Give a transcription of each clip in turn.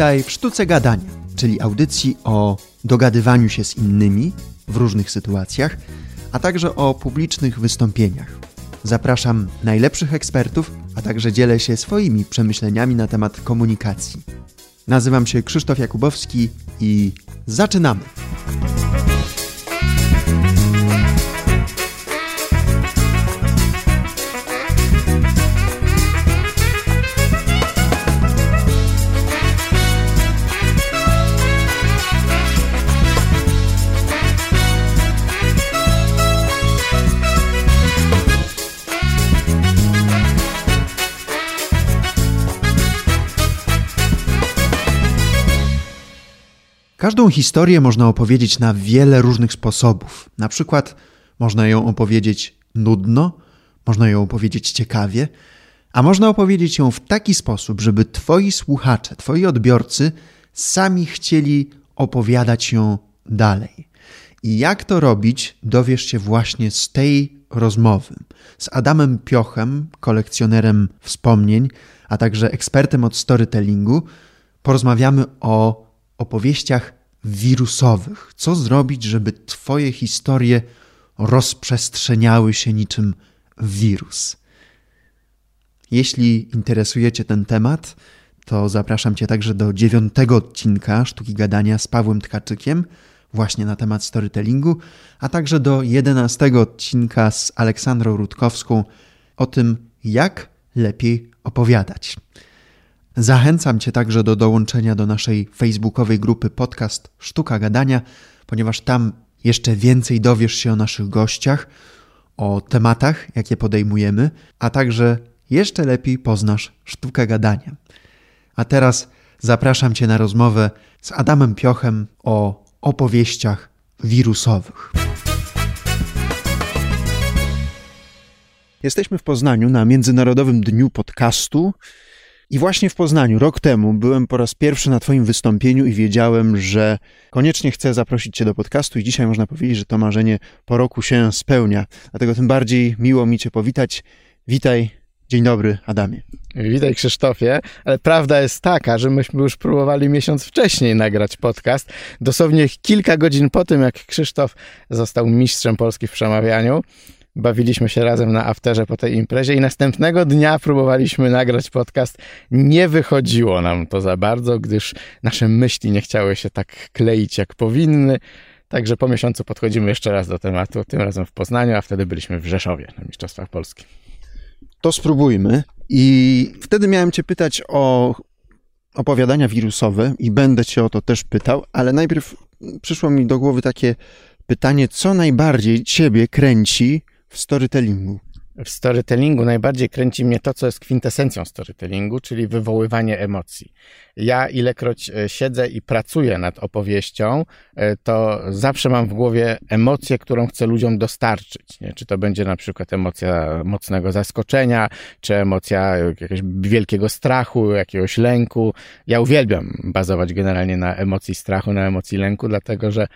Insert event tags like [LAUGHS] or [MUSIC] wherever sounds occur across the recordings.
Witaj w Sztuce Gadania, czyli audycji o dogadywaniu się z innymi w różnych sytuacjach, a także o publicznych wystąpieniach. Zapraszam najlepszych ekspertów, a także dzielę się swoimi przemyśleniami na temat komunikacji. Nazywam się Krzysztof Jakubowski i zaczynamy! Każdą historię można opowiedzieć na wiele różnych sposobów. Na przykład można ją opowiedzieć nudno, można ją opowiedzieć ciekawie, a można opowiedzieć ją w taki sposób, żeby twoi słuchacze, twoi odbiorcy sami chcieli opowiadać ją dalej. I jak to robić, dowiesz się właśnie z tej rozmowy z Adamem Piochem, kolekcjonerem wspomnień, a także ekspertem od storytellingu. Porozmawiamy o opowieściach wirusowych. Co zrobić, żeby Twoje historie rozprzestrzeniały się niczym wirus? Jeśli interesujecie ten temat, to zapraszam Cię także do dziewiątego odcinka Sztuki Gadania z Pawłem Tkaczykiem, właśnie na temat storytellingu, a także do jedenastego odcinka z Aleksandrą Rutkowską o tym, jak lepiej opowiadać. Zachęcam Cię także do dołączenia do naszej facebookowej grupy podcast Sztuka Gadania, ponieważ tam jeszcze więcej dowiesz się o naszych gościach, o tematach, jakie podejmujemy, a także jeszcze lepiej poznasz sztukę gadania. A teraz zapraszam Cię na rozmowę z Adamem Piochem o opowieściach wirusowych. Jesteśmy w Poznaniu na Międzynarodowym Dniu Podcastu. I właśnie w Poznaniu rok temu byłem po raz pierwszy na Twoim wystąpieniu i wiedziałem, że koniecznie chcę zaprosić Cię do podcastu, i dzisiaj można powiedzieć, że to marzenie po roku się spełnia. Dlatego tym bardziej miło mi Cię powitać. Witaj, dzień dobry, Adamie. Witaj Krzysztofie, ale prawda jest taka, że myśmy już próbowali miesiąc wcześniej nagrać podcast. Dosłownie kilka godzin po tym, jak Krzysztof został mistrzem Polski w przemawianiu, bawiliśmy się razem na afterze po tej imprezie i następnego dnia próbowaliśmy nagrać podcast. Nie wychodziło nam to za bardzo, gdyż nasze myśli nie chciały się tak kleić jak powinny. Także po miesiącu podchodzimy jeszcze raz do tematu, tym razem w Poznaniu, a wtedy byliśmy w Rzeszowie na Mistrzostwach Polski. To spróbujmy. I wtedy miałem Cię pytać o opowiadania wirusowe i będę Cię o to też pytał, ale najpierw przyszło mi do głowy takie pytanie, co najbardziej Ciebie kręci w storytellingu? W storytellingu najbardziej kręci mnie to, co jest kwintesencją storytellingu, czyli wywoływanie emocji. Ja ilekroć e, siedzę i pracuję nad opowieścią, e, to zawsze mam w głowie emocję, którą chcę ludziom dostarczyć. Nie? Czy to będzie na przykład emocja mocnego zaskoczenia, czy emocja jakiegoś wielkiego strachu, jakiegoś lęku. Ja uwielbiam bazować generalnie na emocji strachu, na emocji lęku, dlatego że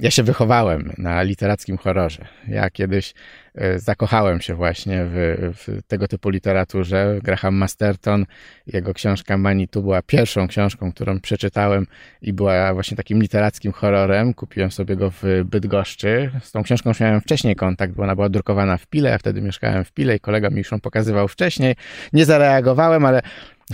ja się wychowałem na literackim horrorze. Ja kiedyś e, zakochałem się właśnie w, w, tego typu literaturze. Graham Masterton, jego książka Manitou była pierwszą książką, którą przeczytałem i była właśnie takim literackim horrorem. Kupiłem sobie go w Bydgoszczy. Z tą książką już miałem wcześniej kontakt, bo ona była drukowana w Pile, ja wtedy mieszkałem w Pile i kolega mi już ją pokazywał wcześniej. Nie zareagowałem, ale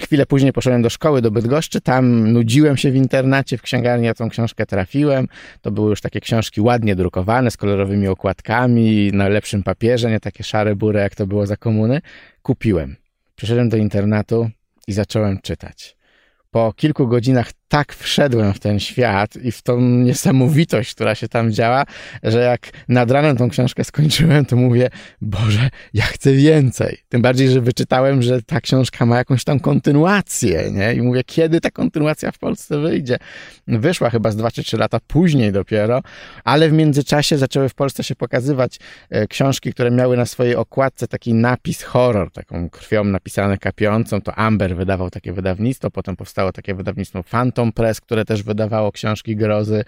Chwilę później poszedłem do szkoły, do Bydgoszczy, tam nudziłem się w internacie, w księgarni ja tą książkę trafiłem. To były już takie książki ładnie drukowane, z kolorowymi okładkami, na lepszym papierze, nie takie szare bury, jak to było za komuny. Kupiłem. Przyszedłem do internatu i zacząłem czytać. Po kilku godzinach tak wszedłem w ten świat i w tą niesamowitość, która się tam działa, że jak nad ranem tą książkę skończyłem, to mówię, Boże, ja chcę więcej. Tym bardziej, że wyczytałem, że ta książka ma jakąś tam kontynuację, nie? I mówię, kiedy ta kontynuacja w Polsce wyjdzie? Wyszła chyba z dwa czy trzy lata później dopiero, ale w międzyczasie zaczęły w Polsce się pokazywać e, książki, które miały na swojej okładce taki napis horror, taką krwią napisane kapiącą. To Amber wydawał takie wydawnictwo, potem powstało takie wydawnictwo Phantom Press, które też wydawało książki grozy.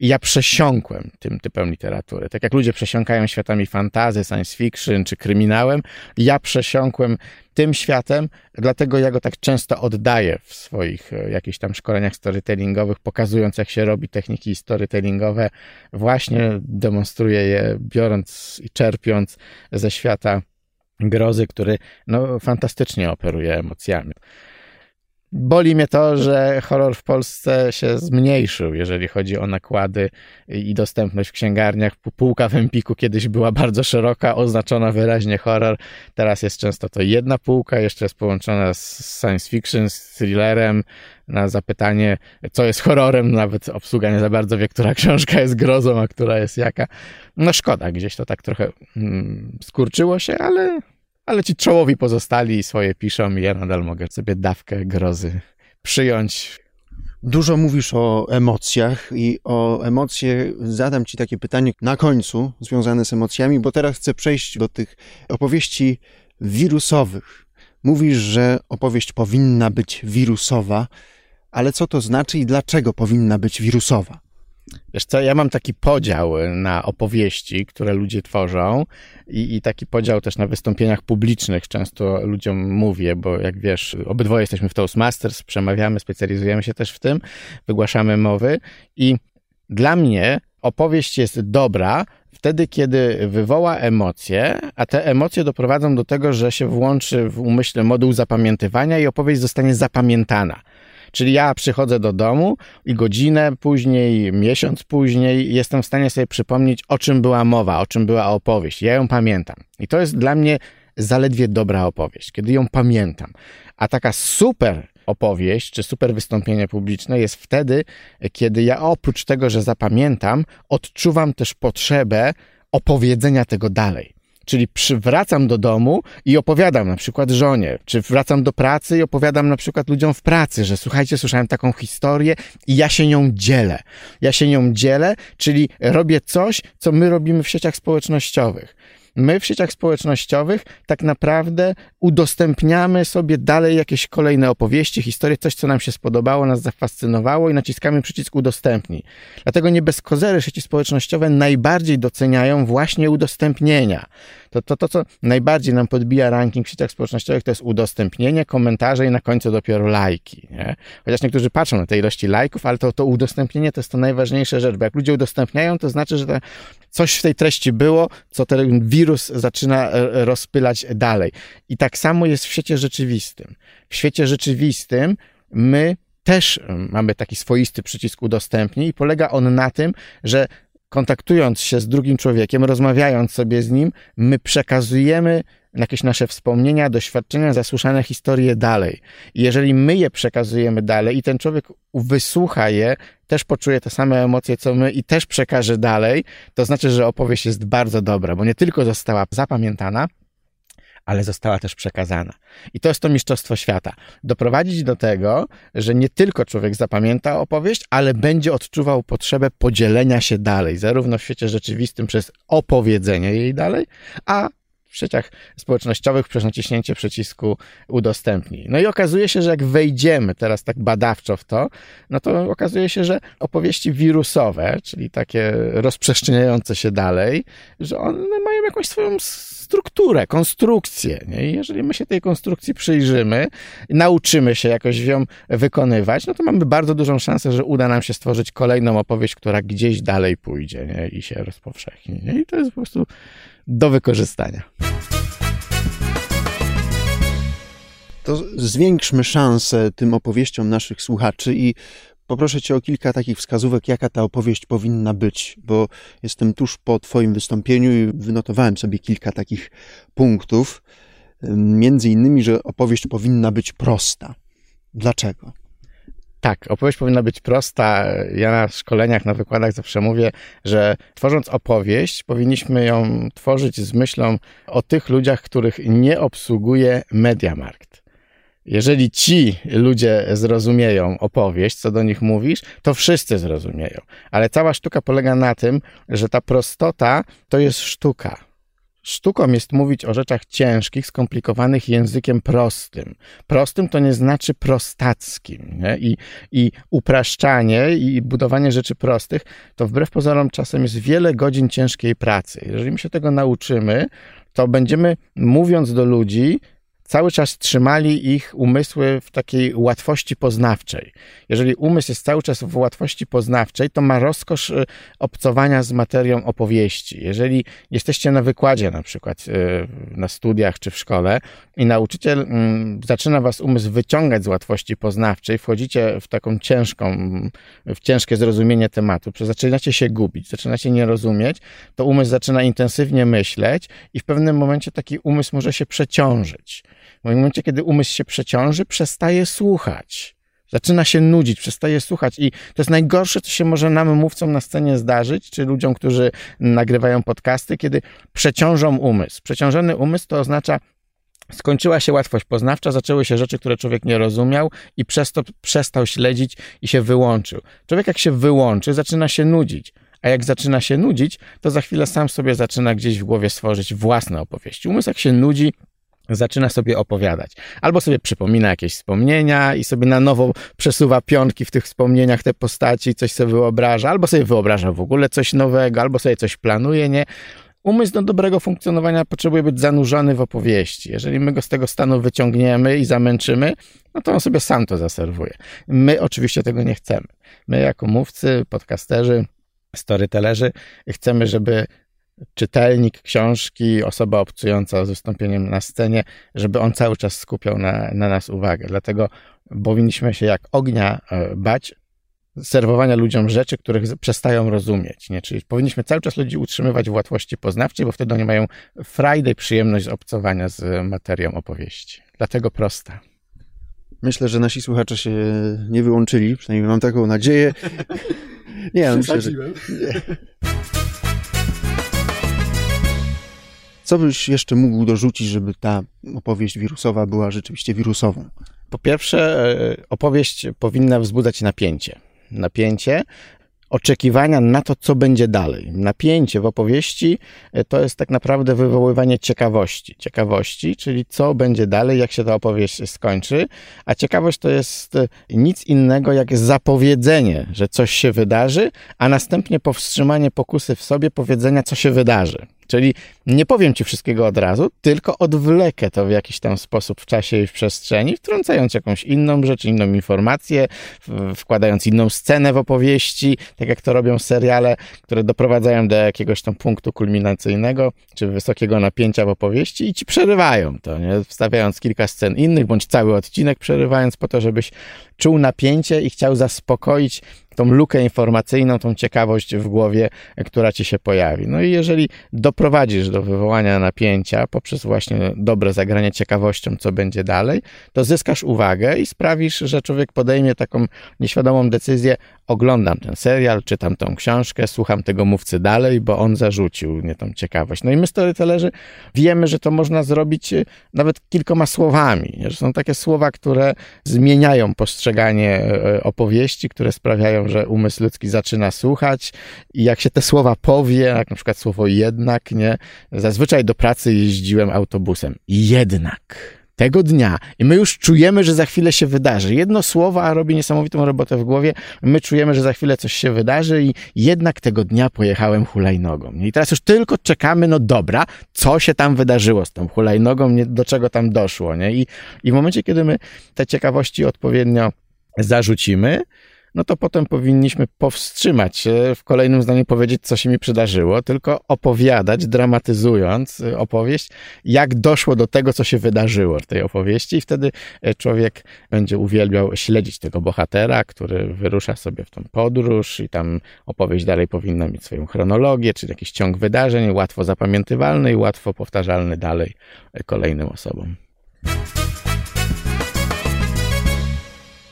Ja przesiąkłem tym typem literatury. Tak jak ludzie przesiąkają światami fantazy, science fiction czy kryminałem, ja przesiąkłem tym światem, dlatego ja go tak często oddaję w swoich e, jakichś tam szkoleniach storytellingowych, pokazując jak się robi techniki storytellingowe. Właśnie demonstruję je, biorąc i czerpiąc ze świata grozy, który no, fantastycznie operuje emocjami. Boli mnie to, że horror w Polsce się zmniejszył, jeżeli chodzi o nakłady i dostępność w księgarniach. Półka w Empiku kiedyś była bardzo szeroka, oznaczona wyraźnie horror. Teraz jest często to jedna półka, jeszcze jest połączona z science fiction, z thrillerem. Na zapytanie, co jest horrorem, nawet obsługa nie za bardzo wie, która książka jest grozą, a która jest jaka. No szkoda, gdzieś to tak trochę mm, skurczyło się, ale ale ci czołowi pozostali swoje piszą i ja nadal mogę sobie dawkę grozy przyjąć. Dużo mówisz o emocjach i o emocje zadam ci takie pytanie na końcu związane z emocjami, bo teraz chcę przejść do tych opowieści wirusowych. Mówisz, że opowieść powinna być wirusowa, ale co to znaczy i dlaczego powinna być wirusowa? Wiesz co, ja mam taki podział na opowieści, które ludzie tworzą i, i, taki podział też na wystąpieniach publicznych. Często ludziom mówię, bo jak wiesz, obydwoje jesteśmy w Toastmasters, przemawiamy, specjalizujemy się też w tym, wygłaszamy mowy i dla mnie opowieść jest dobra wtedy, kiedy wywoła emocje, a te emocje doprowadzą do tego, że się włączy w umyśle moduł zapamiętywania i opowieść zostanie zapamiętana. Czyli ja przychodzę do domu i godzinę później, miesiąc później jestem w stanie sobie przypomnieć, o czym była mowa, o czym była opowieść. Ja ją pamiętam. I to jest dla mnie zaledwie dobra opowieść, kiedy ją pamiętam. A taka super opowieść czy super wystąpienie publiczne jest wtedy, kiedy ja oprócz tego, że zapamiętam, odczuwam też potrzebę opowiedzenia tego dalej. Czyli przywracam do domu i opowiadam na przykład żonie, czy wracam do pracy i opowiadam na przykład ludziom w pracy, że słuchajcie, słyszałem taką historię i ja się nią dzielę. Ja się nią dzielę, czyli robię coś, co my robimy w sieciach społecznościowych. My w sieciach społecznościowych tak naprawdę udostępniamy sobie dalej jakieś kolejne opowieści, historie, coś, co nam się spodobało, nas zafascynowało i naciskamy przycisk udostępnij. Dlatego nie bez kozery sieci społecznościowe najbardziej doceniają właśnie udostępnienia. To, to, to, co najbardziej nam podbija ranking w sieciach społecznościowych, to jest udostępnienie, komentarze i na końcu dopiero lajki. Nie? Chociaż niektórzy patrzą na te ilości lajków, ale to, to udostępnienie to jest to najważniejsza rzecz, bo jak ludzie udostępniają, to znaczy, że coś w tej treści było, co ten wirus zaczyna e, rozpylać dalej. I tak samo jest w świecie rzeczywistym. W świecie rzeczywistym my też mamy taki swoisty przycisk udostępnij i polega on na tym, że kontaktując się z drugim człowiekiem, rozmawiając sobie z nim, my przekazujemy jakieś nasze wspomnienia, doświadczenia, zasłyszane historie dalej. I jeżeli my je przekazujemy dalej i ten człowiek wysłucha je, też poczuje te same emocje co my i też przekaże dalej, to znaczy, że opowieść jest bardzo dobra, bo nie tylko została zapamiętana, ale została też przekazana. I to jest to mistrzostwo świata. Doprowadzić do tego, że nie tylko człowiek zapamięta opowieść, ale będzie odczuwał potrzebę podzielenia się dalej, zarówno w świecie rzeczywistym przez opowiedzenie jej dalej, a w sieciach społecznościowych przez naciśnięcie przycisku udostępnij. No i okazuje się, że jak wejdziemy teraz tak badawczo w to, no to okazuje się, że opowieści wirusowe, czyli takie rozprzestrzeniające się dalej, że one mają jakąś swoją strukturę, konstrukcję. Nie? I jeżeli my się tej konstrukcji przyjrzymy, nauczymy się jakoś ją wykonywać, no to mamy bardzo dużą szansę, że uda nam się stworzyć kolejną opowieść, która gdzieś dalej pójdzie nie? i się rozpowszechni. Nie? I to jest po prostu do wykorzystania. To zwiększmy szansę tym opowieściom naszych słuchaczy i poproszę Cię o kilka takich wskazówek, jaka ta opowieść powinna być, bo jestem tuż po Twoim wystąpieniu i wynotowałem sobie kilka takich punktów. Między innymi, że opowieść powinna być prosta. Dlaczego? Tak, opowieść powinna być prosta. Ja na szkoleniach, na wykładach zawsze mówię, że tworząc opowieść, powinniśmy ją tworzyć z myślą o tych ludziach, których nie obsługuje Mediamarkt. Jeżeli ci ludzie zrozumieją opowieść, co do nich mówisz, to wszyscy zrozumieją. Ale cała sztuka polega na tym, że ta prostota to jest sztuka. Sztuką jest mówić o rzeczach ciężkich, skomplikowanych językiem prostym. Prostym to nie znaczy prostackim. Nie? I, I upraszczanie i budowanie rzeczy prostych to wbrew pozorom czasem jest wiele godzin ciężkiej pracy. Jeżeli my się tego nauczymy, to będziemy mówiąc do ludzi cały czas trzymali ich umysły w takiej łatwości poznawczej. Jeżeli umysł jest cały czas w łatwości poznawczej, to ma rozkosz y, obcowania z materią opowieści. Jeżeli jesteście na wykładzie, na przykład y, na studiach czy w szkole, i nauczyciel mm, zaczyna was umysł wyciągać z łatwości poznawczej, wchodzicie w taką ciężką, w ciężkie zrozumienie tematu, zaczynacie się gubić, zaczynacie nie rozumieć, to umysł zaczyna intensywnie myśleć i w pewnym momencie taki umysł może się przeciążyć. W momencie, kiedy umysł się przeciąży, przestaje słuchać. Zaczyna się nudzić, przestaje słuchać i to jest najgorsze, co się może nam mówcom na scenie zdarzyć, czy ludziom, którzy nagrywają podcasty, kiedy przeciążą umysł. Przeciążony umysł to oznacza Skończyła się łatwość poznawcza, zaczęły się rzeczy, które człowiek nie rozumiał i przez to przestał śledzić i się wyłączył. Człowiek jak się wyłączy, zaczyna się nudzić. A jak zaczyna się nudzić, to za chwilę sam sobie zaczyna gdzieś w głowie stworzyć własne opowieści. Umysł jak się nudzi, zaczyna sobie opowiadać. Albo sobie przypomina jakieś wspomnienia i sobie na nowo przesuwa pionki w tych wspomnieniach, te postaci, coś sobie wyobraża, albo sobie wyobraża w ogóle coś nowego, albo sobie coś planuje, nie? Umysł do dobrego funkcjonowania potrzebuje być zanurzony w opowieści. Jeżeli my go z tego stanu wyciągniemy i zamęczymy, no to on sobie sam to zaserwuje. My oczywiście tego nie chcemy. My jako mówcy, podcasterzy, storytellerzy chcemy, żeby czytelnik książki, osoba obcująca z wystąpieniem na scenie, żeby on cały czas skupiał na, na nas uwagę. Dlatego powinniśmy się jak ognia e, bać serwowania ludziom rzeczy, których przestają rozumieć. Nie? Czyli powinniśmy cały czas ludzi utrzymywać w łatwości poznawczej, bo wtedy oni mają frajdę i przyjemność z obcowania z materią opowieści. Dlatego prosta. Myślę, że nasi słuchacze się nie wyłączyli, przynajmniej mam taką nadzieję. [LAUGHS] Nie, myślę, że... Nie. Co byś jeszcze mógł dorzucić, żeby ta opowieść wirusowa była rzeczywiście wirusową? Po pierwsze, e, opowieść powinna wzbudzać napięcie. Napięcie, oczekiwania na to, co będzie dalej. Napięcie w opowieści e, to jest tak naprawdę wywoływanie ciekawości. Ciekawości, czyli co będzie dalej, jak się ta opowieść skończy, a ciekawość to jest e, nic innego jak zapowiedzenie, że coś się wydarzy, a następnie powstrzymanie pokusy w sobie powiedzenia, co się wydarzy. Czyli nie powiem ci wszystkiego od razu, tylko odwlekę to w jakiś tam sposób w czasie i w przestrzeni, wtrącając jakąś inną rzecz, inną informację, wkładając inną scenę w opowieści, tak jak to robią seriale, które doprowadzają do jakiegoś tam punktu kulminacyjnego, czy wysokiego napięcia w opowieści i ci przerywają to, nie? wstawiając kilka scen innych, bądź cały odcinek przerywając po to, żebyś czuł napięcie i chciał zaspokoić tą lukę informacyjną, tą ciekawość w głowie, która ci się pojawi. No i jeżeli doprowadzisz do wywołania napięcia poprzez właśnie dobre zagranie ciekawością, co będzie dalej, to zyskasz uwagę i sprawisz, że człowiek podejmie taką nieświadomą decyzję, oglądam ten serial, czytam tą książkę, słucham tego mówcy dalej, bo on zarzucił mnie tą ciekawość. No i my storytellerzy wiemy, że to można zrobić e, nawet kilkoma słowami, że są takie słowa, które zmieniają postrzeganie e, opowieści, które sprawiają, że umysł ludzki zaczyna słuchać i jak się te słowa powie, jak na przykład słowo jednak, nie, zazwyczaj do pracy jeździłem autobusem. Jednak tego dnia i my już czujemy, że za chwilę się wydarzy. Jedno słowo, robi niesamowitą robotę w głowie. My czujemy, że za chwilę coś się wydarzy i jednak tego dnia pojechałem hulajnogą. I teraz już tylko czekamy, no dobra, co się tam wydarzyło z tą hulajnogą, do czego tam doszło. Nie? I, I w momencie, kiedy my te ciekawości odpowiednio zarzucimy, no to potem powinniśmy powstrzymać się, w kolejnym zdaniu powiedzieć, co się mi przydarzyło, tylko opowiadać, dramatyzując y, opowieść, jak doszło do tego, co się wydarzyło w tej opowieści, i wtedy y, człowiek będzie uwielbiał śledzić tego bohatera, który wyrusza sobie w tą podróż, i tam opowieść dalej powinna mieć swoją chronologię, czyli jakiś ciąg wydarzeń, łatwo zapamiętywalny i łatwo powtarzalny dalej kolejnym osobom.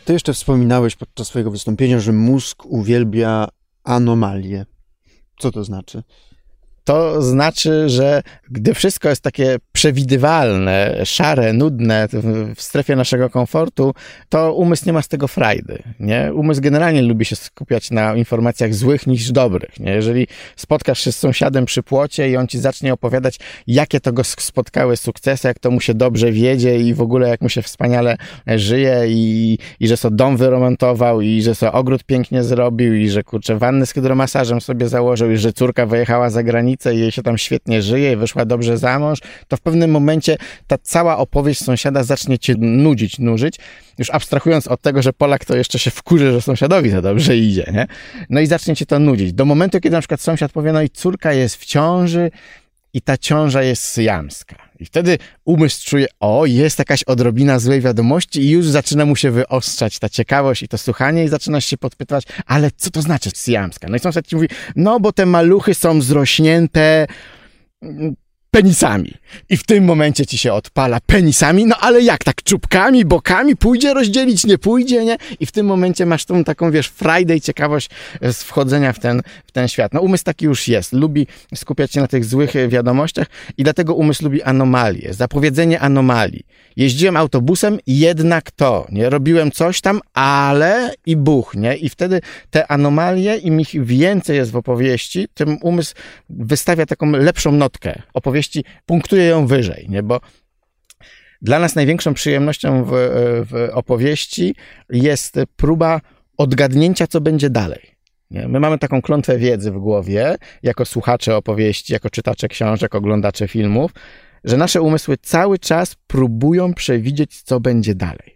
Ty jeszcze wspominałeś podczas swojego wystąpienia, że mózg uwielbia anomalie. Co to znaczy? To znaczy, że gdy wszystko jest takie przewidywalne, szare, nudne w strefie naszego komfortu, to umysł nie ma z tego frajdy. Nie? Umysł generalnie lubi się skupiać na informacjach złych niż dobrych. Nie? Jeżeli spotkasz się z sąsiadem przy płocie i on ci zacznie opowiadać, jakie to go spotkały sukcesy, jak to mu się dobrze wiedzie i w ogóle jak mu się wspaniale żyje i, i że so dom wyremontował i że so ogród pięknie zrobił i że kurczę wannę z hydromasażem sobie założył i że córka wyjechała za granicę i jej się tam świetnie żyje i wyszła dobrze za mąż, to w pewnym momencie ta cała opowieść sąsiada zacznie cię nudzić, nużyć, już abstrahując od tego, że Polak to jeszcze się wkurzy, że sąsiadowi za dobrze idzie, nie? No i zacznie cię to nudzić. Do momentu, kiedy na przykład sąsiad powie, no i córka jest w ciąży i ta ciąża jest syjamska. I wtedy umysł czuje, o, jest jakaś odrobina złej wiadomości i już zaczyna mu się wyostrzać ta ciekawość i to słuchanie i zaczynasz się podpytywać, ale co to znaczy syjamska? No i sąsiad ci mówi, no bo te maluchy są zrośnięte penisami. I w tym momencie ci się odpala penisami, no ale jak tak, czubkami, bokami, pójdzie rozdzielić, nie pójdzie, nie? I w tym momencie masz tą taką, wiesz, i ciekawość z wchodzenia w ten, w ten świat. No umysł taki już jest, lubi skupiać się na tych złych wiadomościach i dlatego umysł lubi anomalie, zapowiedzenie anomalii. Jeździłem autobusem, jednak to, nie? Robiłem coś tam, ale i buch, nie? I wtedy te anomalie, im ich więcej jest w opowieści, tym umysł wystawia taką lepszą notkę opowieści opowieści, punktuje ją wyżej, nie? bo dla nas największą przyjemnością w, w opowieści jest próba odgadnięcia, co będzie dalej. My mamy taką klątwę wiedzy w głowie, jako słuchacze opowieści, jako czytacze książek, oglądacze filmów, że nasze umysły cały czas próbują przewidzieć, co będzie dalej.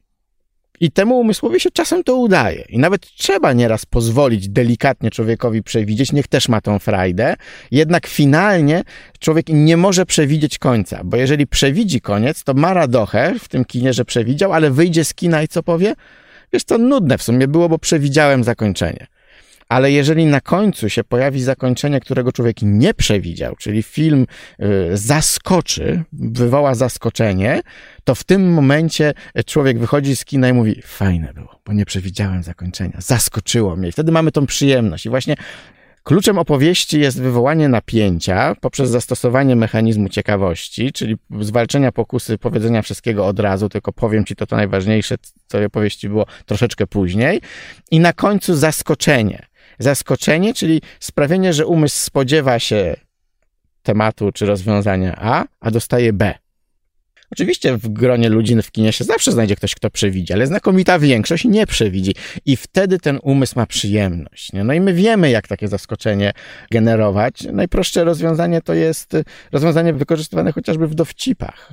I temu umysłowi się czasem to udaje. I nawet trzeba nieraz pozwolić delikatnie człowiekowi przewidzieć, niech też ma tą frajdę. Jednak finalnie człowiek nie może przewidzieć końca, bo jeżeli przewidzi koniec, to ma radochę w tym kinie, że przewidział, ale wyjdzie z kina i co powie? Wiesz, to nudne w sumie było, bo przewidziałem zakończenie. Ale jeżeli na końcu się pojawi zakończenie, którego człowiek nie przewidział, czyli film y, zaskoczy, wywoła zaskoczenie, to w tym momencie człowiek wychodzi z kina i mówi: Fajne było, bo nie przewidziałem zakończenia, zaskoczyło mnie. I wtedy mamy tą przyjemność. I właśnie Kluczem opowieści jest wywołanie napięcia poprzez zastosowanie mechanizmu ciekawości, czyli zwalczenia pokusy powiedzenia wszystkiego od razu, tylko powiem ci to, to najważniejsze, co opowieści było troszeczkę później. I na końcu zaskoczenie zaskoczenie, czyli sprawienie, że umysł spodziewa się tematu czy rozwiązania A, a dostaje B. Oczywiście w gronie ludzi w kinie się zawsze znajdzie ktoś, kto przewidzi, ale znakomita większość nie przewidzi. I wtedy ten umysł ma przyjemność. Nie? No i my wiemy, jak takie zaskoczenie generować. Najprostsze rozwiązanie to jest rozwiązanie wykorzystywane chociażby w dowcipach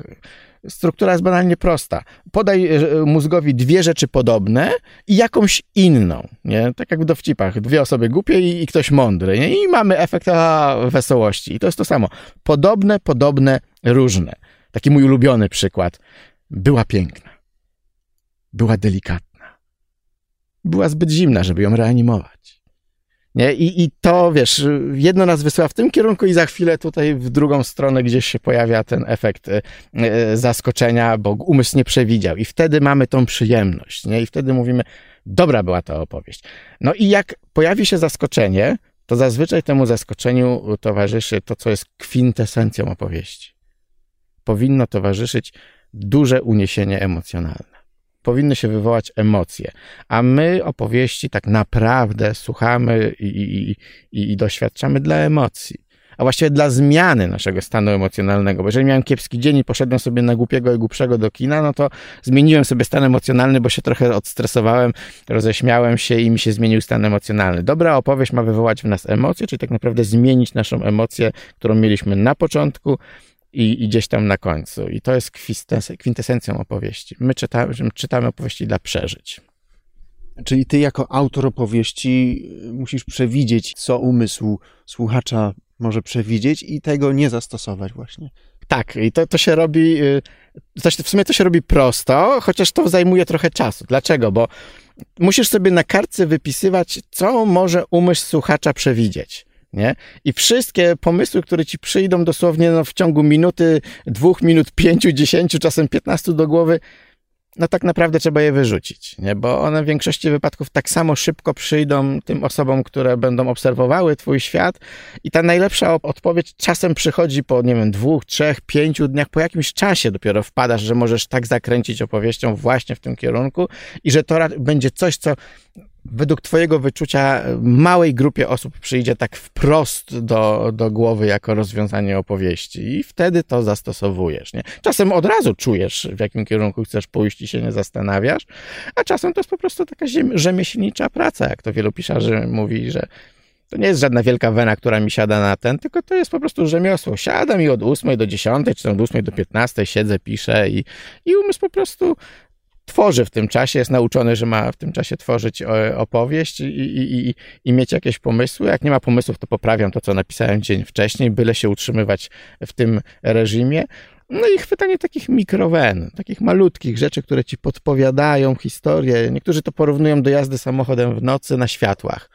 struktura jest banalnie prosta. Podaj e, mózgowi dwie rzeczy podobne i jakąś inną, nie? Tak jak w dowcipach. Dwie osoby głupie i, i ktoś mądry, nie? I mamy efekt a, wesołości. I to jest to samo. Podobne, podobne, różne. Taki mój ulubiony przykład. Była piękna. Była delikatna. Była zbyt zimna, żeby ją reanimować. Nie? I, I to, wiesz, jedno nas wysyła w tym kierunku i za chwilę tutaj w drugą stronę gdzieś się pojawia ten efekt e, e, zaskoczenia, bo umysł nie przewidział. I wtedy mamy tą przyjemność, nie? I wtedy mówimy, dobra była ta opowieść. No i jak pojawi się zaskoczenie, to zazwyczaj temu zaskoczeniu towarzyszy to, co jest kwintesencją opowieści. Powinno towarzyszyć duże uniesienie emocjonalne powinny się wywołać emocje. A my opowieści tak naprawdę słuchamy i, i, i, i doświadczamy dla emocji a właściwie dla zmiany naszego stanu emocjonalnego. Bo jeżeli miałem kiepski dzień i poszedłem sobie na głupiego i głupszego do kina, no to zmieniłem sobie stan emocjonalny, bo się trochę odstresowałem, roześmiałem się i mi się zmienił stan emocjonalny. Dobra opowieść ma wywołać w nas emocje, czyli tak naprawdę zmienić naszą emocję, którą mieliśmy na początku, i, i gdzieś tam na końcu. I to jest kwintesencją opowieści. My czytamy, czytamy opowieści dla przeżyć. Czyli ty jako autor opowieści y, musisz przewidzieć, co umysł słuchacza może przewidzieć i tego nie zastosować właśnie. Tak, i to, to się robi, y, to, w sumie to się robi prosto, chociaż to zajmuje trochę czasu. Dlaczego? Bo musisz sobie na kartce wypisywać, co może umysł słuchacza przewidzieć nie? I wszystkie pomysły, które ci przyjdą dosłownie no, w ciągu minuty, dwóch minut, [LAUGHS] pięciu, dziesięciu, czasem piętnastu do głowy, no tak naprawdę trzeba je wyrzucić, nie? bo one w większości wypadków tak samo szybko przyjdą tym osobom, które będą obserwowały twój świat i ta najlepsza odpowiedź czasem przychodzi po, nie wiem, dwóch, trzech, pięciu dniach, po jakimś czasie dopiero wpadasz, że możesz tak zakręcić opowieścią właśnie w tym kierunku i że to będzie coś, co według Twojego wyczucia małej grupie osób przyjdzie tak wprost do, do głowy jako rozwiązanie opowieści i wtedy to zastosowujesz. Nie? Czasem od razu czujesz, w jakim kierunku chcesz pójść i się nie zastanawiasz, a czasem to jest po prostu taka rzemieślnicza praca, jak to wielu pisarzy mówi, że to nie jest żadna wielka wena, która mi siada na ten, tylko to jest po prostu rzemiosło. Siadam i od 8 do 10, czy tam od 8 do 15 siedzę, piszę i, i umysł po prostu tworzy w tym czasie, jest nauczony, że ma w tym czasie tworzyć e, opowieść i, i, i, i, mieć jakieś pomysły. Jak nie ma pomysłów, to poprawiam to, co napisałem dzień wcześniej, byle się utrzymywać w tym reżimie. No i chwytanie takich mikrowen, takich malutkich rzeczy, które ci podpowiadają historię. Niektórzy to porównują do jazdy samochodem w nocy na światłach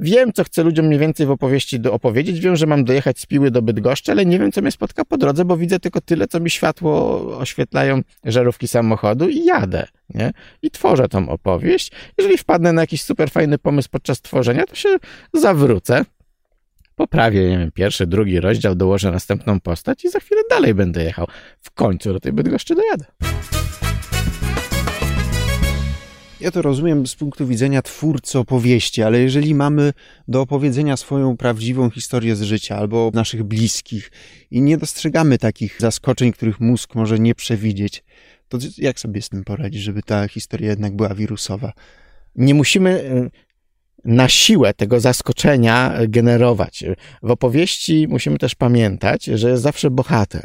Wiem, co chcę ludziom mniej więcej w opowieści do opowiedzieć. Wiem, że mam dojechać z Piły do Bydgoszczy, ale nie wiem, co mnie spotka po drodze, bo widzę tylko tyle, co mi światło oświetlają żarówki samochodu i jadę, nie? I tworzę tą opowieść. Jeżeli wpadnę na jakiś super fajny pomysł podczas tworzenia, to się zawrócę, poprawię, nie wiem, pierwszy, drugi rozdział, dołożę następną postać i za chwilę dalej będę jechał. W końcu do tej Bydgoszczy dojadę. Ja to rozumiem z punktu widzenia twórcy opowieści, ale jeżeli mamy do opowiedzenia swoją prawdziwą historię z życia albo naszych bliskich i nie dostrzegamy takich zaskoczeń, których mózg może nie przewidzieć, to jak sobie z tym poradzić, żeby ta historia jednak była wirusowa? Nie musimy e, na siłę tego zaskoczenia generować. W opowieści musimy też pamiętać, że jest zawsze bohater.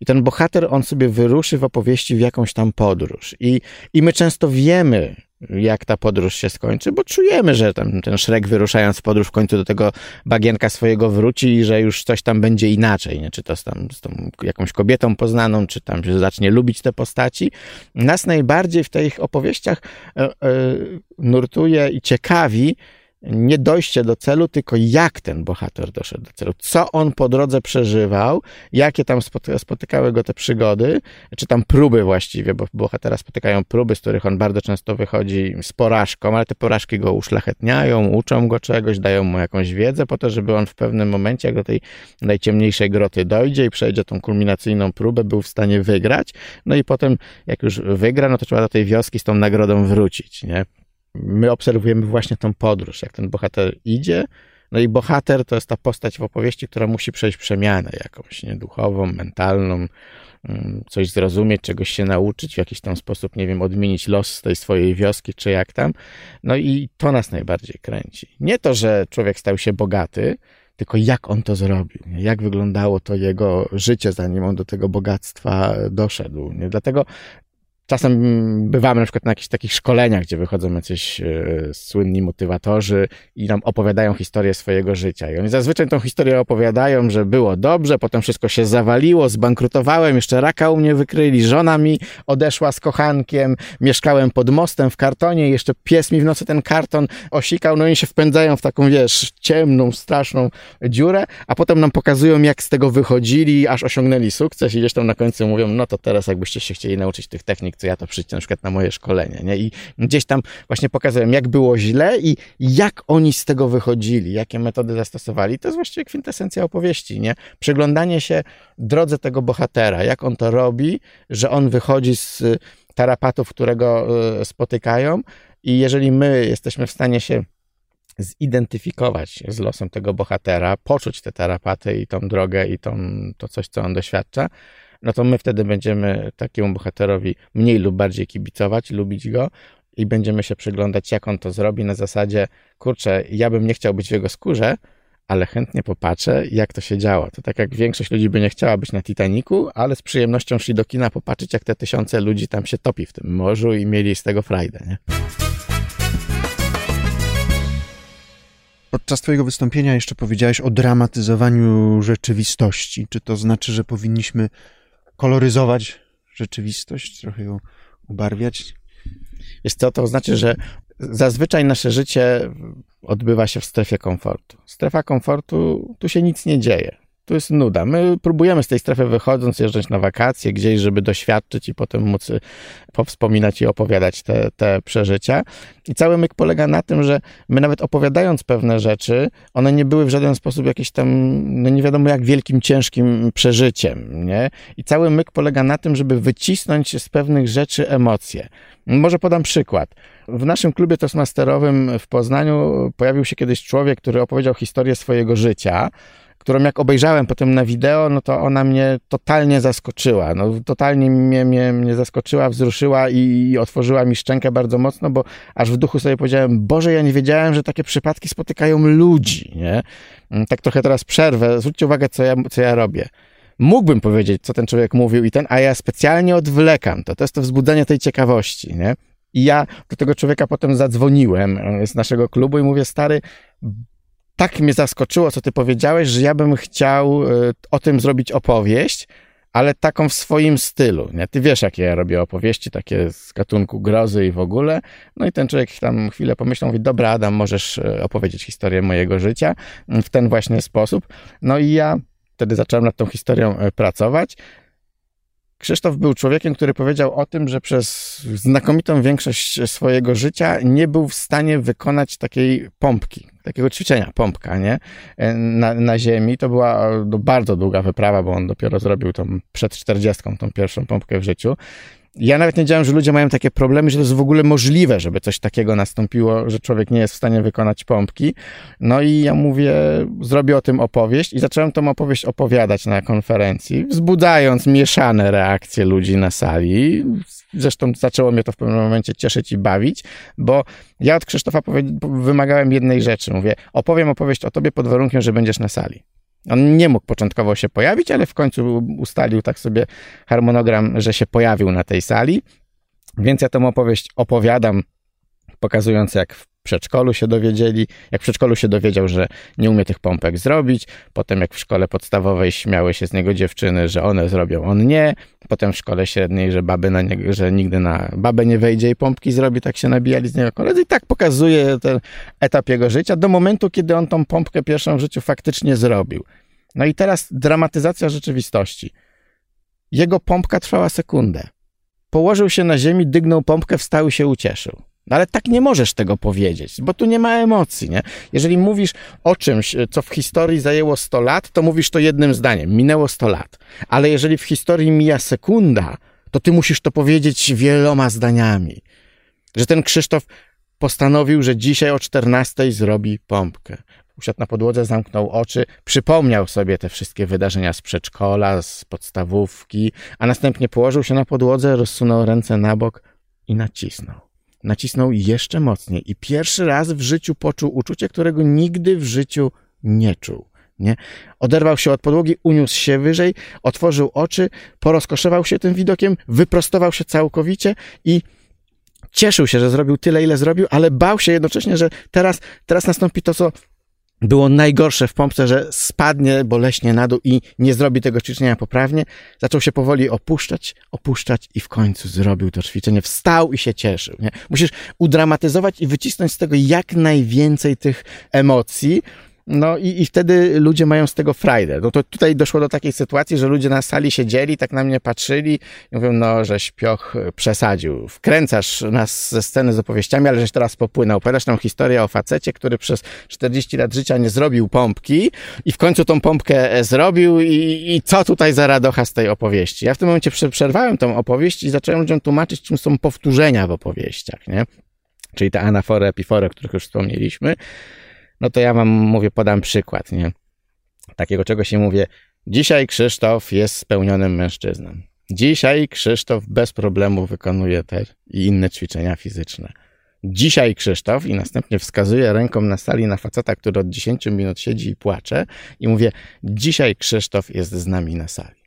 I ten bohater, on sobie wyruszy w opowieści w jakąś tam podróż. I, i my często wiemy, jak ta podróż się skończy, bo czujemy, że tam ten Szrek wyruszając w podróż w końcu do tego bagienka swojego wróci i że już coś tam będzie inaczej, nie? czy to z, tam, z tą jakąś kobietą poznaną, czy tam się zacznie lubić te postaci. Nas najbardziej w tych opowieściach e, e, nurtuje i ciekawi nie dojście do celu, tylko jak ten bohater doszedł do celu, co on po drodze przeżywał, jakie tam spotykały go te przygody, czy tam próby właściwie, bo bohatera spotykają próby, z których on bardzo często wychodzi z porażką, ale te porażki go uszlachetniają, uczą go czegoś, dają mu jakąś wiedzę po to, żeby on w pewnym momencie, jak do tej najciemniejszej groty dojdzie i przejdzie tą kulminacyjną próbę, był w stanie wygrać, no i potem jak już wygra, no to trzeba do tej wioski z tą nagrodą wrócić, nie? My obserwujemy właśnie tą podróż, jak ten bohater idzie. No i bohater to jest ta postać w opowieści, która musi przejść przemianę jakąś, nie, duchową, mentalną, mm, coś zrozumieć, czegoś się nauczyć, w jakiś tam sposób, nie wiem, odmienić los tej swojej wioski, czy jak tam. No i to nas najbardziej kręci. Nie to, że człowiek stał się bogaty, tylko jak on to zrobił, nie? jak wyglądało to jego życie, zanim on do tego bogactwa doszedł. Nie? Dlatego Czasem bywamy na przykład na jakichś takich szkoleniach, gdzie wychodzą jacyś e, słynni motywatorzy i nam opowiadają historię swojego życia. I oni zazwyczaj tą historię opowiadają, że było dobrze, potem wszystko się zawaliło, zbankrutowałem, jeszcze raka u mnie wykryli, żona mi odeszła z kochankiem, mieszkałem pod mostem w kartonie, jeszcze pies mi w nocy ten karton osikał, no i się wpędzają w taką, wiesz, ciemną, straszną dziurę, a potem nam pokazują, jak z tego wychodzili, aż osiągnęli sukces i gdzieś tam na końcu mówią, no to teraz jakbyście się chcieli nauczyć tych technik, co ja to przyjdzie na przykład na moje szkolenie, nie? I gdzieś tam właśnie pokazałem, jak było źle i jak oni z tego wychodzili, jakie metody zastosowali. To jest właściwie kwintesencja opowieści, nie? Przyglądanie się drodze tego bohatera, jak on to robi, że on wychodzi z tarapatów, którego e, spotykają i jeżeli my jesteśmy w stanie się zidentyfikować z losem tego bohatera, poczuć te tarapaty i tą drogę i tą, to coś, co on doświadcza, no to my wtedy będziemy takiemu bohaterowi mniej lub bardziej kibicować, lubić go i będziemy się przyglądać, jak on to zrobi na zasadzie, kurczę, ja bym nie chciał być w jego skórze, ale chętnie popatrzę, jak to się działo. To tak jak większość ludzi by nie chciała być na Titaniku, ale z przyjemnością szli do kina popatrzeć, jak te tysiące ludzi tam się topi w tym morzu i mieli z tego frajdę, nie? Podczas Twojego wystąpienia jeszcze powiedziałeś o dramatyzowaniu rzeczywistości. Czy to znaczy, że powinniśmy koloryzować rzeczywistość, trochę ją ubarwiać. Jest to, to znaczy, że zazwyczaj nasze życie odbywa się w strefie komfortu. Strefa komfortu, tu się nic nie dzieje. Tu jest nuda. My próbujemy z tej strefy wychodząc, jeżdżać na wakacje gdzieś, żeby doświadczyć i potem móc y, powspominać i opowiadać te, te przeżycia. I cały myk polega na tym, że my nawet opowiadając pewne rzeczy, one nie były w żaden sposób jakieś tam, no nie wiadomo jak wielkim, ciężkim przeżyciem, nie? I cały myk polega na tym, żeby wycisnąć z pewnych rzeczy emocje. Może podam przykład. W naszym klubie toastmasterowym w Poznaniu pojawił się kiedyś człowiek, który opowiedział historię swojego życia, którą jak obejrzałem potem na wideo, no to ona mnie totalnie zaskoczyła. No, totalnie mnie, mnie, mnie zaskoczyła, wzruszyła i, i otworzyła mi szczękę bardzo mocno, bo aż w duchu sobie powiedziałem, Boże, ja nie wiedziałem, że takie przypadki spotykają ludzi, nie? Mm, tak trochę teraz przerwę. Zwróćcie uwagę, co ja, co ja robię mógłbym powiedzieć, co ten człowiek mówił i ten, a ja specjalnie odwlekam to. To jest to wzbudzenie tej ciekawości, nie? I ja do tego człowieka potem zadzwoniłem e, z naszego klubu i mówię, stary, tak mnie zaskoczyło, co ty powiedziałeś, że ja bym chciał e, o tym zrobić opowieść, ale taką w swoim stylu. Nie? Ty wiesz, jakie ja robię opowieści, takie z gatunku grozy i w ogóle. No i ten człowiek tam chwilę pomyślał, mówi, dobra Adam, możesz e, opowiedzieć historię mojego życia w ten właśnie sposób. No i ja wtedy zacząłem nad tą historią pracować. Krzysztof był człowiekiem, który powiedział o tym, że przez znakomitą większość swojego życia nie był w stanie wykonać takiej pompki, takiego ćwiczenia, pompka, nie? Na, na ziemi. To była bardzo długa wyprawa, bo on dopiero zrobił tą przed czterdziestką, tą pierwszą pompkę w życiu ja nawet nie wiedziałem, że ludzie mają takie problemy, że to jest w ogóle możliwe, żeby coś takiego nastąpiło, że człowiek nie jest w stanie wykonać pompki. No i ja mówię, zrobię o tym opowieść i zacząłem tą opowieść opowiadać na konferencji, wzbudzając mieszane reakcje ludzi na sali. Zresztą zaczęło mnie to w pewnym momencie cieszyć i bawić, bo ja od Krzysztofa wymagałem jednej rzeczy. Mówię, opowiem opowieść o tobie pod warunkiem, że będziesz na sali. On nie mógł początkowo się pojawić, ale w końcu ustalił tak sobie harmonogram, że się pojawił na tej sali. Więc ja tę opowieść opowiadam, pokazując jak przedszkolu się dowiedzieli, jak w przedszkolu się dowiedział, że nie umie tych pompek zrobić, potem jak w szkole podstawowej śmiały się z niego dziewczyny, że one zrobią, on nie, potem w szkole średniej, że baby na niego, że nigdy na babę nie wejdzie i pompki zrobi, tak się nabijali z niego koledzy i tak pokazuje ten etap jego życia do momentu, kiedy on tą pompkę pierwszą w życiu faktycznie zrobił. No i teraz dramatyzacja rzeczywistości. Jego pompka trwała sekundę. Położył się na ziemi, dygnął pompkę, wstał i się ucieszył. No ale tak nie możesz tego powiedzieć, bo tu nie ma emocji, nie? Jeżeli mówisz o czymś, co w historii zajęło 100 lat, to mówisz to jednym zdaniem. Minęło 100 lat. Ale jeżeli w historii mija sekunda, to ty musisz to powiedzieć wieloma zdaniami. Że ten Krzysztof postanowił, że dzisiaj o 14 zrobi pompkę. Usiadł na podłodze, zamknął oczy, przypomniał sobie te wszystkie wydarzenia z przedszkola, z podstawówki, a następnie położył się na podłodze, rozsunął ręce na bok i nacisnął nacisnął jeszcze mocniej i pierwszy raz w życiu poczuł uczucie, którego nigdy w życiu nie czuł. Nie? Oderwał się od podłogi, uniósł się wyżej, otworzył oczy, porozkoszował się tym widokiem, wyprostował się całkowicie i cieszył się, że zrobił tyle, ile zrobił, ale bał się jednocześnie, że teraz, teraz nastąpi to, co było najgorsze w pompce, że spadnie boleśnie na dół i nie zrobi tego ćwiczenia poprawnie. Zaczął się powoli opuszczać, opuszczać i w końcu zrobił to ćwiczenie. Wstał i się cieszył. Nie? Musisz udramatyzować i wycisnąć z tego jak najwięcej tych emocji, no i, i wtedy ludzie mają z tego frajdę. No to tutaj doszło do takiej sytuacji, że ludzie na sali siedzieli, tak na mnie patrzyli i mówią, no, że śpioch przesadził. Wkręcasz nas ze sceny z opowieściami, ale żeś teraz popłynął. Opowiadasz nam historię o facecie, który przez 40 lat życia nie zrobił pompki i w końcu tą pompkę zrobił i, i co tutaj za radocha z tej opowieści. Ja w tym momencie przerwałem tą opowieść i zacząłem ludziom tłumaczyć, czym są powtórzenia w opowieściach, nie? Czyli te anafory, epifory, o których już wspomnieliśmy no to ja wam mówię, podam przykład, nie? Takiego czego się mówię, dzisiaj Krzysztof jest spełnionym mężczyzną. Dzisiaj Krzysztof bez problemu wykonuje te i inne ćwiczenia fizyczne. Dzisiaj Krzysztof i następnie wskazuje ręką na sali na faceta, który od 10 minut siedzi i płacze i mówię, dzisiaj Krzysztof jest z nami na sali.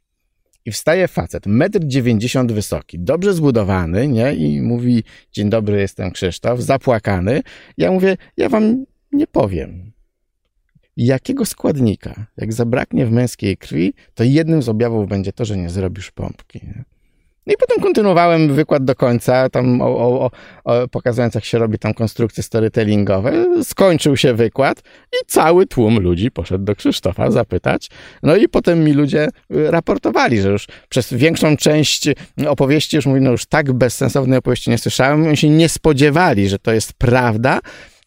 I wstaje facet, 1,90 m wysoki, dobrze zbudowany, nie? I mówi, dzień dobry, jestem Krzysztof, zapłakany. Ja mówię, ja wam nie powiem. Jakiego składnika, jak zabraknie w męskiej krwi, to jednym z objawów będzie to, że nie zrobisz pompki. Nie? No i potem kontynuowałem wykład do końca, tam o, o, o, pokazując, jak się robi tam konstrukcje storytellingowe. Skończył się wykład i cały tłum ludzi poszedł do Krzysztofa zapytać. No i potem mi ludzie y, raportowali, że już przez większą część opowieści już mówili, no już tak bezsensownej opowieści nie słyszałem. Oni się nie spodziewali, że to jest prawda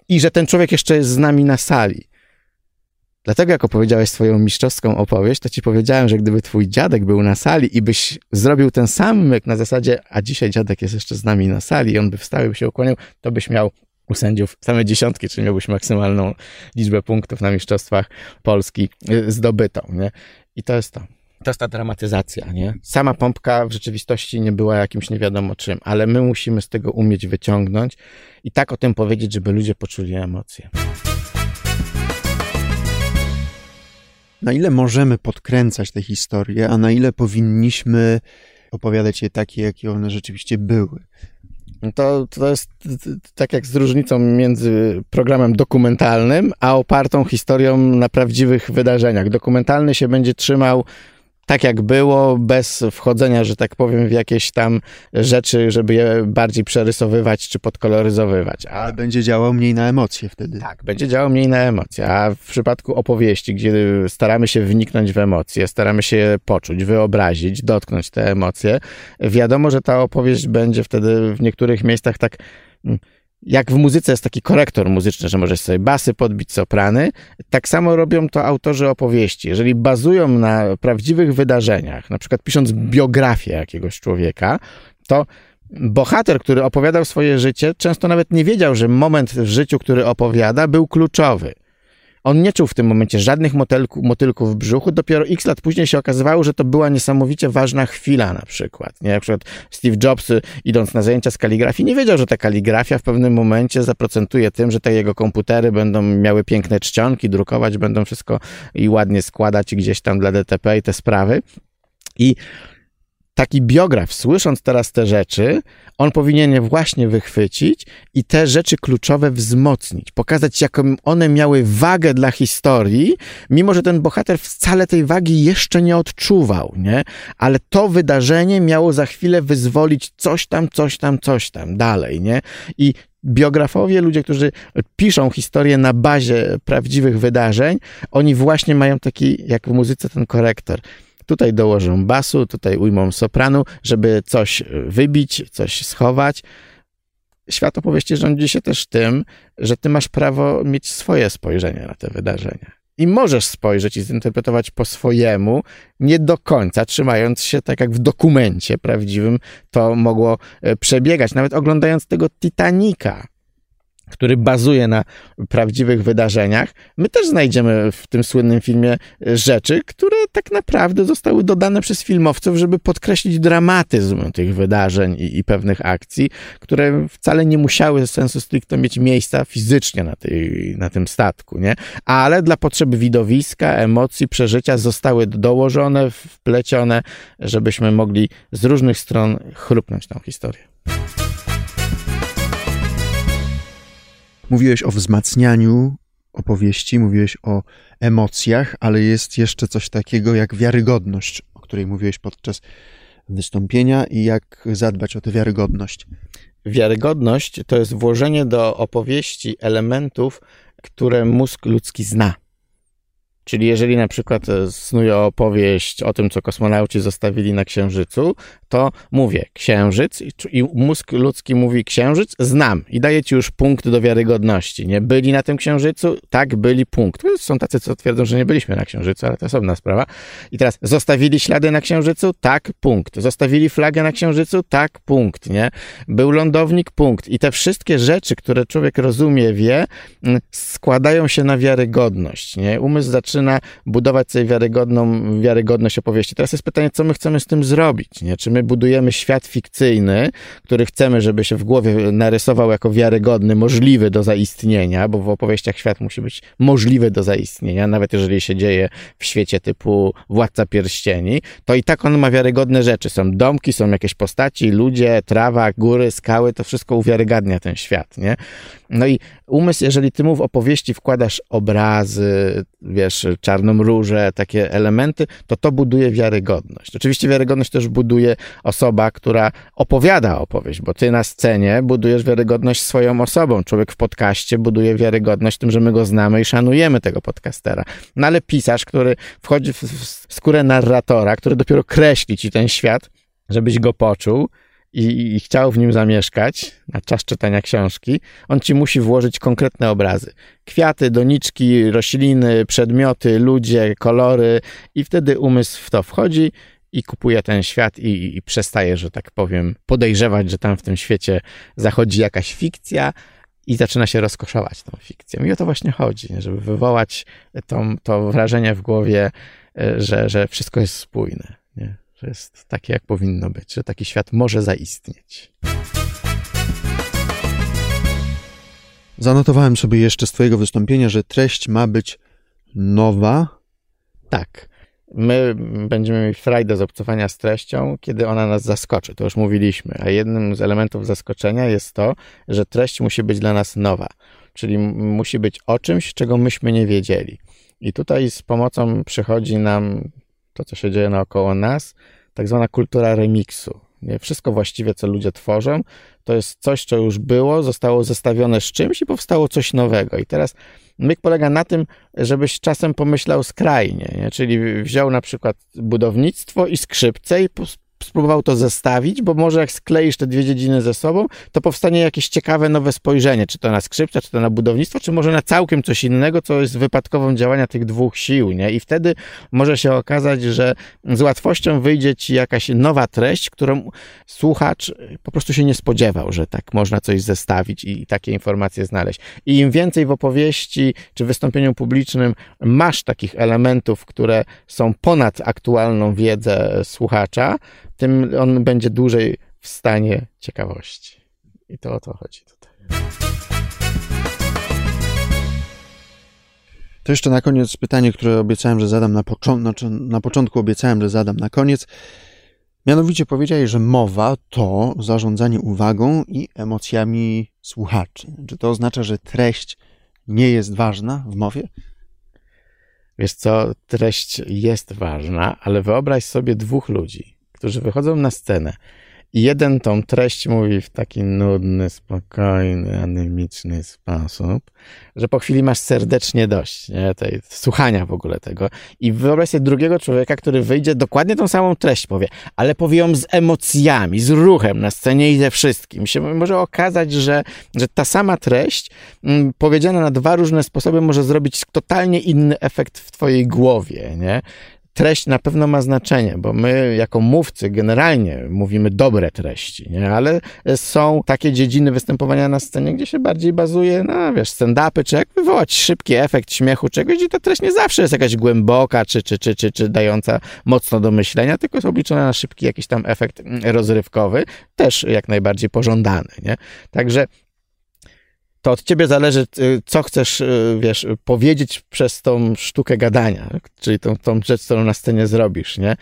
i że ten człowiek jeszcze jest z nami na sali. Dlatego jak opowiedziałeś swoją mistrzowską opowieść, to ci powiedziałem, że gdyby twój dziadek był na sali i byś zrobił ten sam myk na zasadzie, a dzisiaj dziadek jest jeszcze z nami na sali i on by wstał i by się ukłonił, to byś miał u sędziów same dziesiątki, czyli miałbyś maksymalną liczbę punktów na mistrzostwach Polski y, zdobytą, nie? I to jest to. To jest ta dramatyzacja, nie? Sama pompka w rzeczywistości nie była jakimś nie wiadomo czym, ale my musimy z tego umieć wyciągnąć i tak o tym powiedzieć, żeby ludzie poczuli emocje. Na ile możemy podkręcać te historie, a na ile powinniśmy opowiadać je takie, jakie one rzeczywiście były? To, to jest tak jak z różnicą między programem dokumentalnym, a opartą historią na prawdziwych wydarzeniach. Dokumentalny się będzie trzymał tak jak było, bez wchodzenia, że tak powiem, w jakieś tam rzeczy, żeby je bardziej przerysowywać czy podkoloryzowywać. Ale będzie działał mniej na emocje wtedy. Tak, będzie działał mniej na emocje. A w przypadku opowieści, gdzie staramy się wniknąć w emocje, staramy się je poczuć, wyobrazić, dotknąć te emocje, wiadomo, że ta opowieść będzie wtedy w niektórych miejscach tak mm, jak w muzyce jest taki korektor muzyczny, że możesz sobie basy podbić, soprany, tak samo robią to autorzy opowieści. Jeżeli bazują na prawdziwych wydarzeniach, na przykład pisząc biografię jakiegoś człowieka, to bohater, który opowiadał swoje życie, często nawet nie wiedział, że moment w życiu, który opowiada, był kluczowy. On nie czuł w tym momencie żadnych motylku, motylków w brzuchu. Dopiero x lat później się okazywało, że to była niesamowicie ważna chwila na przykład. Nie? Na przykład Steve Jobs, idąc na zajęcia z kaligrafii, nie wiedział, że ta kaligrafia w pewnym momencie zaprocentuje tym, że te jego komputery będą miały piękne czcionki, drukować będą wszystko i ładnie składać gdzieś tam dla DTP i te sprawy. I taki biograf, słysząc teraz te rzeczy, on powinien je właśnie wychwycić i te rzeczy kluczowe wzmocnić, pokazać, jaką one miały wagę dla historii, mimo że ten bohater wcale tej wagi jeszcze nie odczuwał, nie? Ale to wydarzenie miało za chwilę wyzwolić coś tam, coś tam, coś tam dalej, nie? I biografowie, ludzie, którzy piszą historię na bazie prawdziwych wydarzeń, oni właśnie mają taki, jak w muzyce, ten korektor Tutaj dołożą basu, tutaj ujmą sopranu, żeby coś wybić, coś schować. Świat opowieści rządzi się też tym, że ty masz prawo mieć swoje spojrzenie na te wydarzenia. I możesz spojrzeć i zinterpretować po swojemu, nie do końca, trzymając się tak jak w dokumencie prawdziwym to mogło e, przebiegać. Nawet oglądając tego Titanica, który bazuje na prawdziwych wydarzeniach, my też znajdziemy w tym słynnym filmie rzeczy, które tak naprawdę zostały dodane przez filmowców, żeby podkreślić dramatyzm tych wydarzeń i, i pewnych akcji, które wcale nie musiały sensu stricte mieć miejsca fizycznie na, tej, na tym statku, nie? Ale dla potrzeb widowiska, emocji, przeżycia zostały dołożone, wplecione, żebyśmy mogli z różnych stron chrupnąć tą historię. Mówiłeś o wzmacnianiu opowieści, mówiłeś o emocjach, ale jest jeszcze coś takiego jak wiarygodność, o której mówiłeś podczas wystąpienia i jak zadbać o tę wiarygodność. Wiarygodność to jest włożenie do opowieści elementów, które mózg ludzki zna. Czyli jeżeli na przykład e, snuję opowieść o tym, co kosmonauci zostawili na Księżycu, to mówię księżyc i mózg ludzki mówi księżyc, znam i daje ci już punkt do wiarygodności. Nie byli na tym księżycu? Tak, byli punkt. Są tacy, co twierdzą, że nie byliśmy na księżycu, ale to osobna sprawa. I teraz zostawili ślady na księżycu? Tak, punkt. Zostawili flagę na księżycu? Tak, punkt, nie? Był lądownik? Punkt. I te wszystkie rzeczy, które człowiek rozumie, wie, mm, składają się na wiarygodność, nie? Umysł zaczyna budować sobie wiarygodną, wiarygodność opowieści. Teraz jest pytanie, co my chcemy z tym zrobić, nie? Czy my budujemy świat fikcyjny, który chcemy, żeby się w głowie narysował jako wiarygodny, możliwy do zaistnienia, bo w opowieściach świat musi być możliwy do zaistnienia, nawet jeżeli się dzieje w świecie typu Władca Pierścieni, to i tak on ma wiarygodne rzeczy. Są domki, są jakieś postaci, ludzie, trawa, góry, skały, to wszystko uwiarygadnia ten świat, nie? No i umysł, jeżeli ty mu w opowieści wkładasz obrazy, wiesz, czarną różę, takie elementy, to to buduje wiarygodność. Oczywiście wiarygodność też buduje osoba, która opowiada opowieść, bo ty na scenie budujesz wiarygodność swoją osobą. Człowiek w podcaście buduje wiarygodność tym, że my go znamy i szanujemy tego podcastera. No ale pisarz, który wchodzi w skórę narratora, który dopiero kreśli ci ten świat, żebyś go poczuł, i, i, chciał w nim zamieszkać na czas czytania książki, on ci musi włożyć konkretne obrazy. Kwiaty, doniczki, rośliny, przedmioty, ludzie, kolory i wtedy umysł w to wchodzi i kupuje ten świat i, i przestaje, że tak powiem, podejrzewać, że tam w tym świecie zachodzi jakaś fikcja i zaczyna się rozkoszować tą fikcją. I o to właśnie chodzi, żeby wywołać to, to wrażenie w głowie, e, że, że wszystko jest spójne. Że jest takie, jak powinno być, że taki świat może zaistnieć. Zanotowałem sobie jeszcze z Twojego wystąpienia, że treść ma być nowa. Tak. My będziemy mieć frajdę z obcowania z treścią, kiedy ona nas zaskoczy. To już mówiliśmy. A jednym z elementów zaskoczenia jest to, że treść musi być dla nas nowa. Czyli musi być o czymś, czego myśmy nie wiedzieli. I tutaj z pomocą przychodzi nam to, co się dzieje naokoło nas, tak zwana kultura remiksu. Nie? Wszystko właściwie, co ludzie tworzą, to jest coś, co już było, zostało zestawione z czymś i powstało coś nowego. I teraz myk polega na tym, żebyś czasem pomyślał skrajnie, nie? czyli wziął na przykład budownictwo i skrzypce i spróbował to zestawić, bo może jak skleisz te dwie dziedziny ze sobą, to powstanie jakieś ciekawe nowe spojrzenie, czy to na skrzypce, czy to na budownictwo, czy może na całkiem coś innego, co jest wypadkową działania tych dwóch sił, nie? I wtedy może się okazać, że z łatwością wyjdzie ci jakaś nowa treść, którą słuchacz po prostu się nie spodziewał, że tak można coś zestawić i, i takie informacje znaleźć. I im więcej w opowieści czy wystąpieniu publicznym masz takich elementów, które są ponad aktualną wiedzę słuchacza, tym on będzie dłużej w stanie ciekawości. I to o to chodzi tutaj. To jeszcze na koniec pytanie, które obiecałem, że zadam na początku, na początku obiecałem, że zadam na koniec. Mianowicie powiedziałeś, że mowa to zarządzanie uwagą i emocjami słuchaczy. Czy to oznacza, że treść nie jest ważna w mowie? Wiesz co, treść jest ważna, ale wyobraź sobie dwóch ludzi którzy wychodzą na scenę i jeden tą treść mówi w taki nudny, spokojny, anemiczny sposób, że po chwili masz serdecznie dość nie? Tej, słuchania w ogóle tego. I wyobraź sobie drugiego człowieka, który wyjdzie, dokładnie tą samą treść powie, ale powie ją z emocjami, z ruchem na scenie i ze wszystkim. Się może okazać, że, że ta sama treść m, mm, powiedziana na dwa różne sposoby może zrobić totalnie inny efekt w twojej głowie, nie? Treść na pewno ma znaczenie, bo my jako mówcy generalnie mówimy dobre treści, nie? ale są takie dziedziny występowania na scenie, gdzie się bardziej bazuje na, wiesz, stand-upy, czy jak wywołać szybki efekt śmiechu czegoś, i ta treść nie zawsze jest jakaś głęboka, czy, czy, czy, czy, czy dająca mocno do myślenia, tylko jest obliczona na szybki jakiś tam efekt mm, rozrywkowy, też jak najbardziej pożądany, nie? Także to od ciebie zależy, y, co chcesz, y, wiesz, powiedzieć przez tą sztukę gadania, czyli tą, tą rzecz, którą na scenie zrobisz, nie?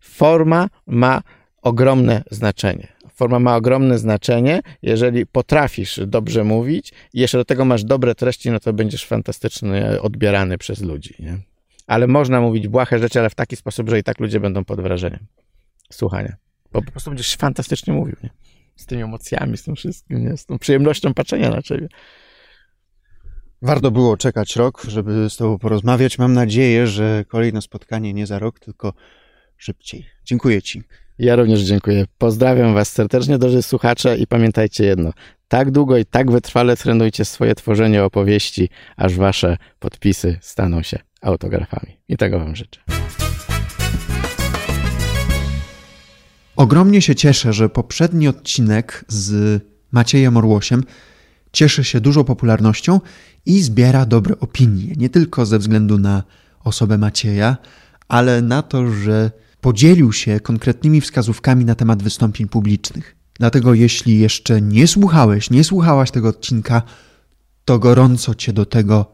Forma ma ogromne znaczenie. Forma ma ogromne znaczenie, jeżeli potrafisz dobrze mówić i jeszcze do tego masz dobre treści, no to będziesz fantastycznie odbierany przez ludzi, nie? Ale można mówić błahe rzeczy, ale w taki sposób, że i tak ludzie będą pod wrażeniem słuchania. Bo po prostu będziesz fantastycznie mówił, nie? Z tymi emocjami, z tym wszystkim, nie? z tą przyjemnością patrzenia na ciebie. Warto było czekać rok, żeby z Tobą porozmawiać. Mam nadzieję, że kolejne spotkanie nie za rok, tylko szybciej. Dziękuję Ci. Ja również dziękuję. Pozdrawiam Was serdecznie, drodzy słuchacze, i pamiętajcie jedno. Tak długo i tak wytrwale trenujcie swoje tworzenie opowieści, aż Wasze podpisy staną się autografami. I tego Wam życzę. Ogromnie się cieszę, że poprzedni odcinek z Maciejem Orłosiem cieszy się dużą popularnością i zbiera dobre opinie. Nie tylko ze względu na osobę Macieja, ale na to, że podzielił się konkretnymi wskazówkami na temat wystąpień publicznych. Dlatego, jeśli jeszcze nie słuchałeś, nie słuchałaś tego odcinka, to gorąco Cię do tego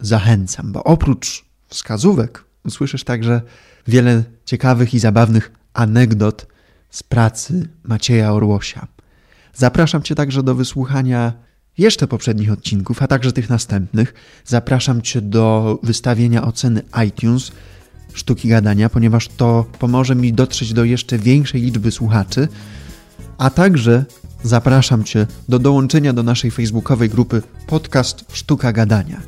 zachęcam, bo oprócz wskazówek usłyszysz także wiele ciekawych i zabawnych anegdot z pracy Macieja Orłosia. Zapraszam Cię także do wysłuchania jeszcze poprzednich odcinków, a także tych następnych. Zapraszam Cię do wystawienia oceny iTunes Sztuki Gadania, ponieważ to pomoże mi dotrzeć do jeszcze większej liczby słuchaczy, a także zapraszam Cię do dołączenia do naszej facebookowej grupy Podcast Sztuka Gadania.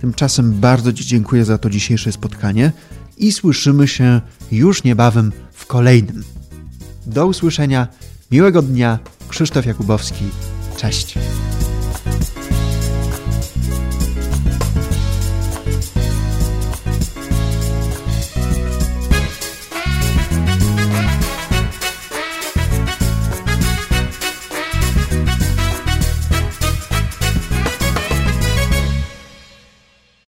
Tymczasem bardzo Ci dziękuję za to dzisiejsze spotkanie i słyszymy się już niebawem w kolejnym. Do usłyszenia, miłego dnia, Krzysztof Jakubowski, cześć.